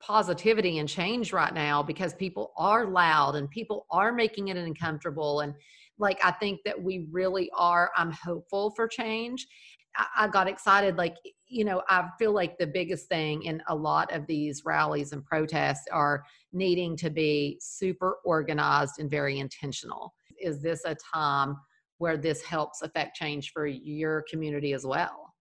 positivity and change right now because people are loud and people are making it uncomfortable and like i think that we really are i'm hopeful for change I, got excited like you know i feel like the biggest thing in a lot of these rallies and protests are needing to be super organized and very intentional. Is this a time where this helps affect change for your community as well?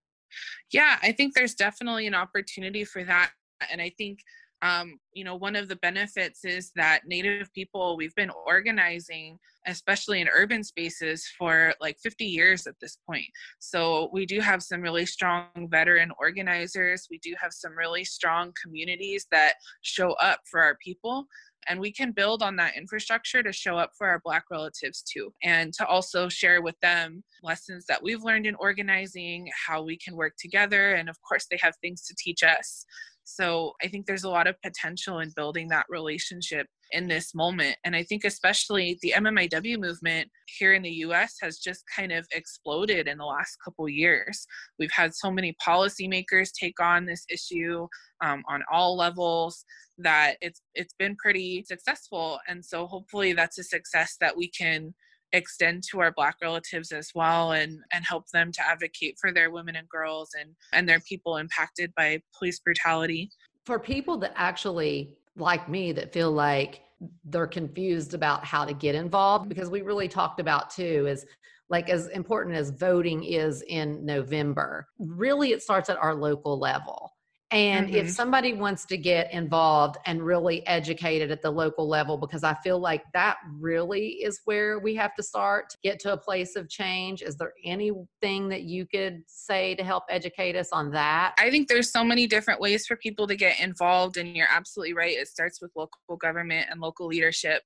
Yeah i think there's definitely an opportunity for that and i think um, you know, one of the benefits is that Native people, we've been organizing, especially in urban spaces, for like 50 years at this point. So we do have some really strong veteran organizers. We do have some really strong communities that show up for our people. And we can build on that infrastructure to show up for our Black relatives too, and to also share with them lessons that we've learned in organizing, how we can work together. And of course, they have things to teach us. So I think there's a lot of potential in building that relationship in this moment. And I think especially the MMIW movement here in the US has just kind of exploded in the last couple years. We've had so many policymakers take on this issue um, on all levels that it's it's been pretty successful. And so hopefully that's a success that we can extend to our black relatives as well and and help them to advocate for their women and girls and and their people impacted by police brutality. For people that actually like me that feel like they're confused about how to get involved because we really talked about too is like as important as voting is in November really it starts at our local level and mm-hmm. if somebody wants to get involved and really educated at the local level, because I feel like that really is where we have to start to get to a place of change. Is there anything that you could say to help educate us on that? I think there's so many different ways for people to get involved, and you're absolutely right. It starts with local government and local leadership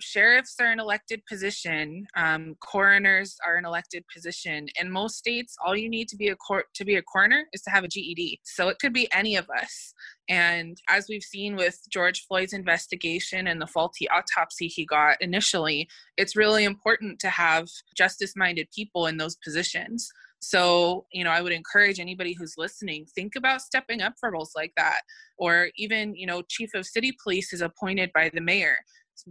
sheriffs are an elected position um, coroners are an elected position. In most states all you need to be a court to be a coroner is to have a ged so it could be any of us. And as we've seen with george floyd's investigation and the faulty autopsy he got initially it's really important to have justice minded people in those positions. So, you know, I would encourage anybody who's listening, think about stepping up for roles like that. Or even, you know, chief of city police is appointed by the mayor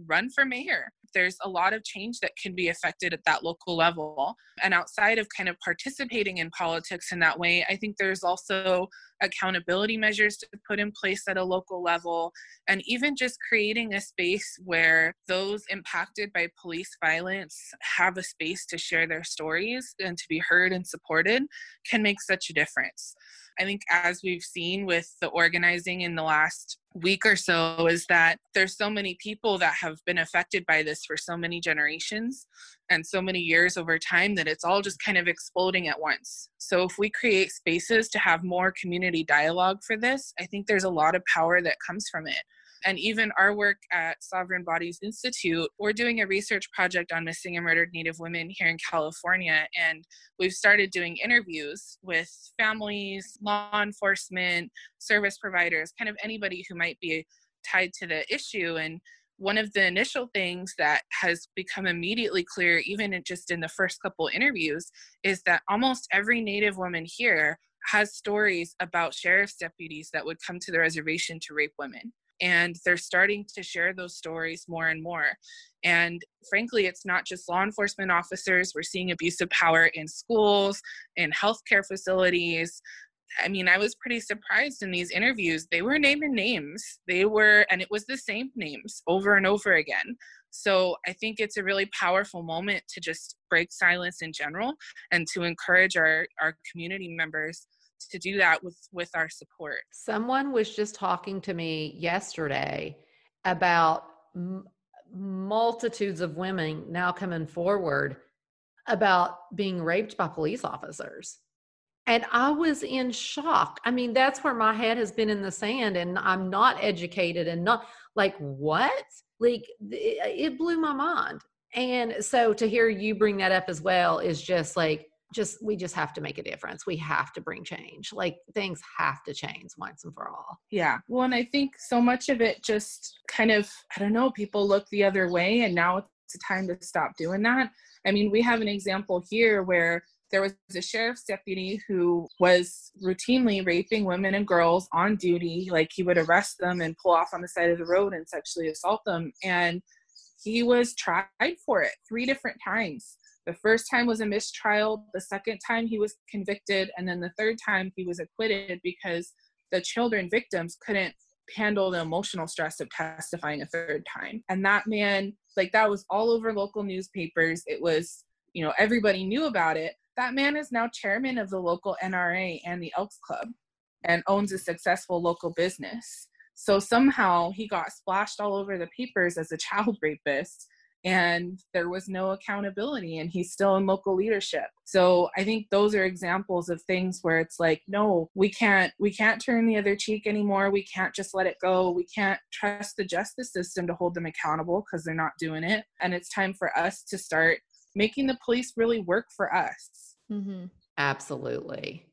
run for mayor. There's a lot of change that can be affected at that local level. And outside of kind of participating in politics in that way, I think there's also accountability measures to put in place at a local level, and even just creating a space where those impacted by police violence have a space to share their stories and to be heard and supported can make such a difference. I think as we've seen with the organizing in the last week or so is that there's so many people that have been affected by this for so many generations and so many years over time that it's all just kind of exploding at once. So if we create spaces to have more community dialogue for this, I think there's a lot of power that comes from it and even our work at Sovereign Bodies Institute, we're doing a research project on missing and murdered Native women here in California. And we've started doing interviews with families, law enforcement, service providers, kind of anybody who might be tied to the issue. And one of the initial things that has become immediately clear, even just in the first couple interviews, is that almost every Native woman here has stories about sheriff's deputies that would come to the reservation to rape women and they're starting to share those stories more and more and frankly it's not just law enforcement officers we're seeing abuse of power in schools in healthcare facilities I mean, I was pretty surprised in these interviews. They were naming names. They were, and it was the same names over and over again. So I think it's a really powerful moment to just break silence in general and to encourage our, our community members to do that with with our support. Someone was just talking to me yesterday about m- multitudes of women now coming forward about being raped by police officers. And i was in shock. I mean that's where my head has been in the sand and i'm not educated and not like what? Like it, it blew my mind. And so to hear you bring that up as well is just like just we just have to make a difference we have to bring change like things have to change once and for all yeah well and i think so much of it just kind of i don't know people look the other way and now it's a time to stop doing that i mean we have an example here where there was a sheriff's deputy who was routinely raping women and girls on duty. Like he would arrest them and pull off on the side of the road and sexually assault them. And he was tried for it three different times. The first time was a mistrial, the second time he was convicted, and then the third time he was acquitted because the children victims couldn't handle the emotional stress of testifying a third time. And that man, like that was all over local newspapers. It was, you know, everybody knew about it. That man is now chairman of the local NRA and the Elks Club and owns a successful local business. So somehow he got splashed all over the papers as a *laughs* child rapist and there was no accountability and he's still in local leadership. So i think those are examples of things where it's like no we can't we can't turn the other cheek anymore. We can't just let it go. We can't trust the justice system to hold them accountable because they're not doing it. And it's time for us to start making the police really work for us. Mm-hmm. absolutely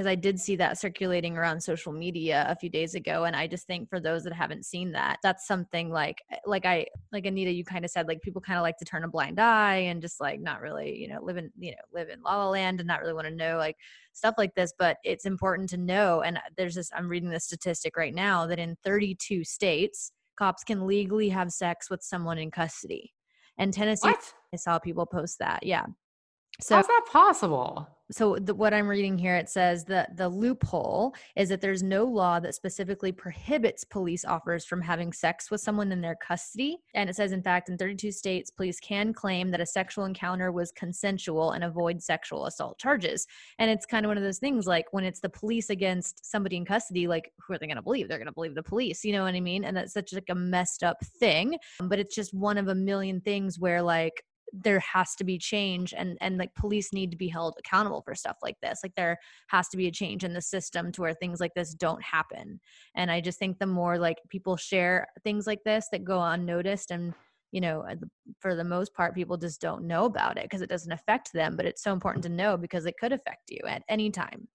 because I did see that circulating around social media a few days ago and I just think for those that haven't seen that that's something like eh, like I like Anita you kind of said like people kind of like to turn a blind eye and just like not really you know live in you know live in la la land and not really want to know like stuff like this but it's important to know and there's this I'm reading this statistic right now that in 32 states cops can legally have sex with someone in custody and Tennessee what? I saw people post that yeah so how's that possible? so the, what i'm reading here it says that the loophole is that there's no law that specifically prohibits police officers from having sex with someone in their custody. And it says in fact in 32 states police can claim that a sexual encounter was consensual and avoid sexual assault charges. And it's kind of one of those things like when it's the police against somebody in custody like who are they going to believe? They're going to believe the police you know what i mean? And that's such like a messed up thing. But it's just one of a million things where like there has to be change and and like police need to be held accountable for stuff like this like there has to be a change in the system to where things like this don't happen. And i just think the more like people share things like this that go unnoticed and you know for the most part people just don't know about it because it doesn't affect them but it's so important to know because it could affect you at any time.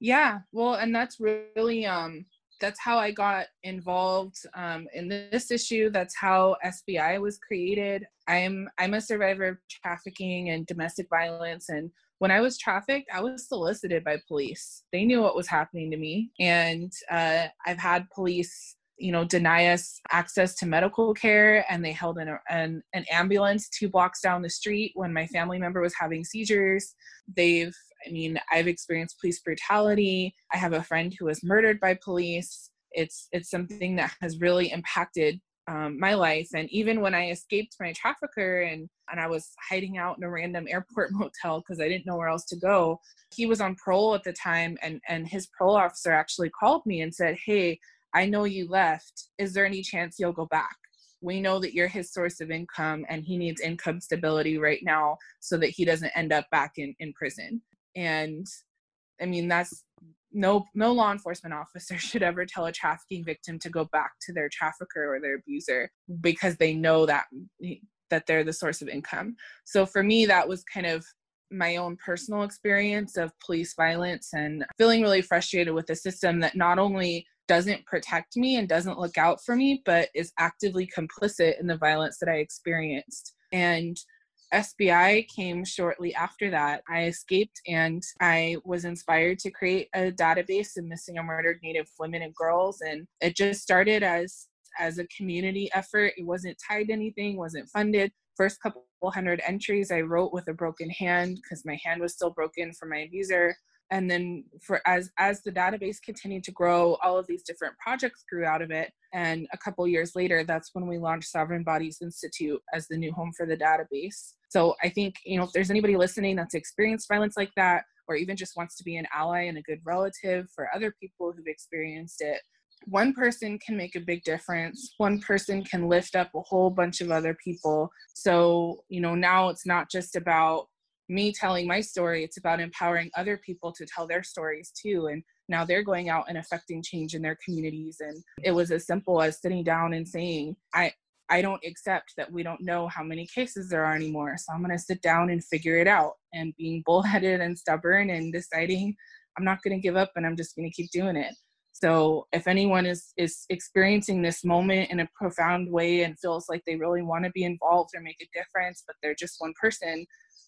Yeah well and that's really um that's how I got involved um, in this issue. That's how SBI was created. I'm I'm a survivor of trafficking and domestic violence, and when I was trafficked, I was solicited by police. They knew what was happening to me, and uh, I've had police you know deny us access to medical care and they held an, an, an ambulance two blocks down the street when my family member was having seizures they've I mean, I've experienced police brutality. I have a friend who was murdered by police. It's it's something that has really impacted um, my life. And even when I escaped my trafficker and and I was hiding out in a random airport *laughs* motel because I didn't know where else to go, he was on parole at the time, and and his parole officer actually called me and said, "Hey, I know you left. Is there any chance you'll go back?" we know that you're his source of income and he needs income stability right now so that he doesn't end up back in, in prison and i mean that's no no law enforcement *laughs* officer should ever tell a trafficking victim to go back to their trafficker or their abuser because they know that that they're the source of income. So for me that was kind of my own personal experience of police violence and feeling really frustrated with a system that not only doesn't protect me and doesn't look out for me but is actively complicit in the violence that i experienced. And SBI came shortly after that. I escaped and I was inspired to create a database of missing or murdered Native women and girls. And it just started as as a community effort. It wasn't tied to anything, wasn't funded. First couple hundred entries I wrote with a broken hand because my hand was still broken from my abuser and then for as as the database continued to grow all of these different projects grew out of it and a couple years later that's when we launched sovereign bodies institute as the new home for the database so i think you know if there's anybody listening that's experienced violence like that or even just wants to be an ally and a good relative for other people who've experienced it one person can make a big difference. One person can lift up a whole bunch of other people. So you know now it's not just about me telling my story it's about empowering other people to tell their stories too. And now they're going out and affecting change in their communities. And it was as simple as sitting down and saying i i don't accept that we don't know how many cases there are anymore. So i'm going to sit down and figure it out and being bullheaded and stubborn and deciding i'm not going to give up and i'm just going to keep doing it. So if anyone is is experiencing this moment in a profound way and feels like they really want to be involved or make a difference but they're just one person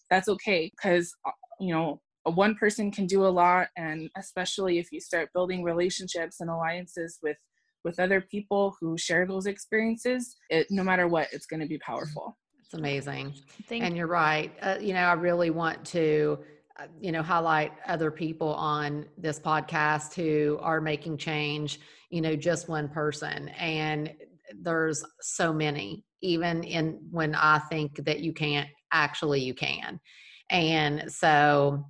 that's okay. Because uh, you know a one person can do a lot and especially if you start building relationships and alliances with with other people who share those experiences it no matter what it's going to be powerful. It's amazing. Thank and you're right. Uh, you know i really want to uh, you know highlight other people on this podcast who are making change you know just one person. And there's so many even in when i think that you can't actually you can. And so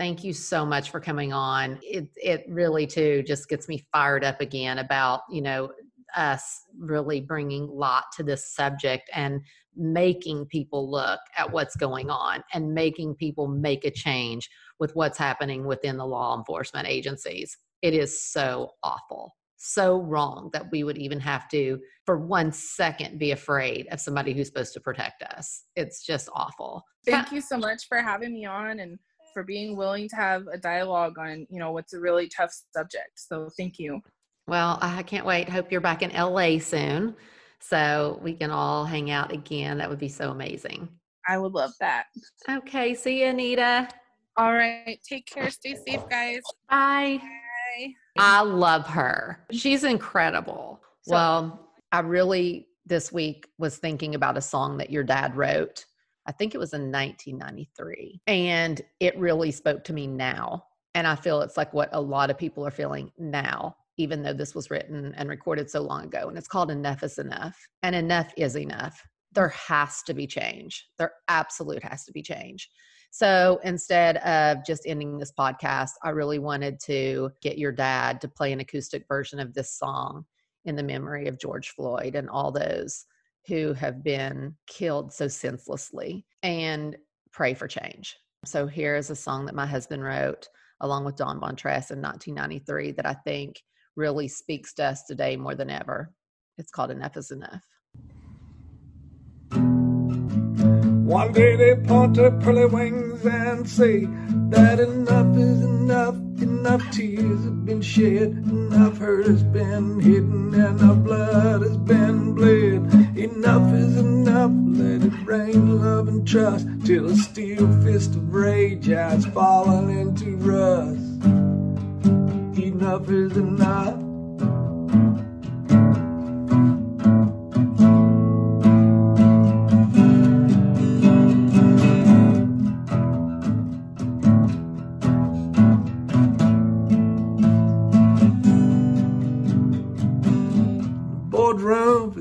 thank you so much for coming on. It it really too just gets me fired up again about you know us really bringing light to this subject and making people look at what's going on and making people make a change with what's happening within the law enforcement agencies. It is so awful so wrong that we would even have to for one second be afraid of somebody who's supposed to protect us. It's just awful. Thank you so much for having me on and for being willing to have a dialogue on you know what's a really tough subject. So thank you. Well i can't wait. Hope you're back in la soon so we can all hang out again. That would be so amazing. I would love that. Okay see you anita. All right. Take care. Stay safe guys. Bye. Bye. I love her. She's incredible. So, well i really this week was thinking about a song that your dad wrote I think it was in 1993. And it really spoke to me now. And I feel it's like what a lot of people are feeling now, even though this was written and recorded so long ago. And it's called Enough is Enough. And enough is enough. There has to be change. There absolute has to be change. So instead of just ending this podcast, I really wanted to get your dad to play an acoustic version of this song in the memory of George Floyd and all those who have been killed so senselessly and pray for change. So here is a song that my husband wrote along with Don Von Tress in 1993 that I think really speaks to us today more than ever. It's called Enough is Enough. One day they point their pearly wings and say that enough is enough, enough tears have been shed, enough hurt has been hidden, enough blood has been bled. Enough is enough, let it rain, love and trust, till a steel fist of rage has fallen into rust. Enough is enough.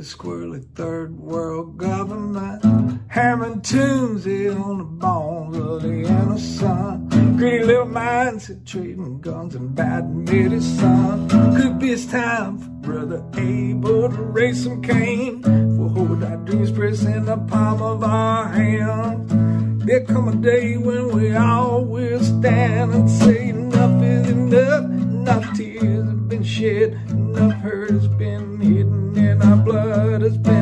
Squirrely third world government. Hammering tunes here on the bones of the innocent. Greedy little minds that trading guns and bad medicine. Could be it's time for Brother Abel to raise some Cain. For hold our dreams pressed in the palm of our hand. There come a day when we all will stand and say enough is enough. Enough tears have been shed, enough hurt has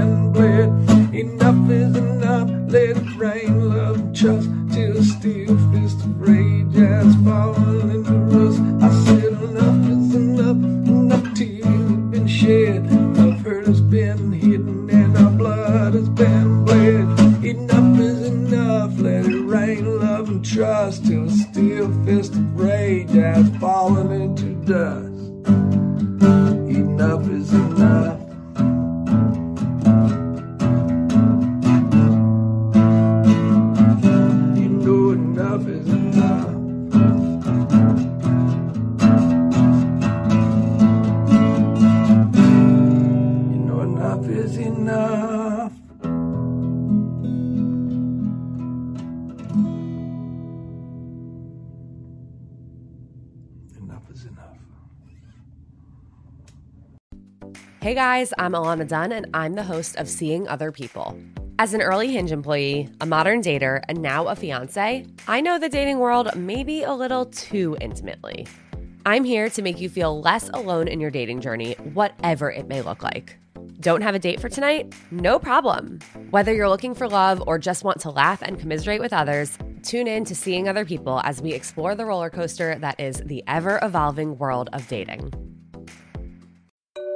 guys, I'm Alana Dunn, and I'm the host of Seeing Other People. As an early Hinge employee, a modern dater, and now a fiance, I know the dating world maybe a little too intimately. I'm here to make you feel less alone in your dating journey, whatever it may look like. Don't have a date for tonight? No problem. Whether you're looking for love or just want to laugh and commiserate with others, tune in to Seeing Other People as we explore the roller coaster that is the ever evolving world of dating.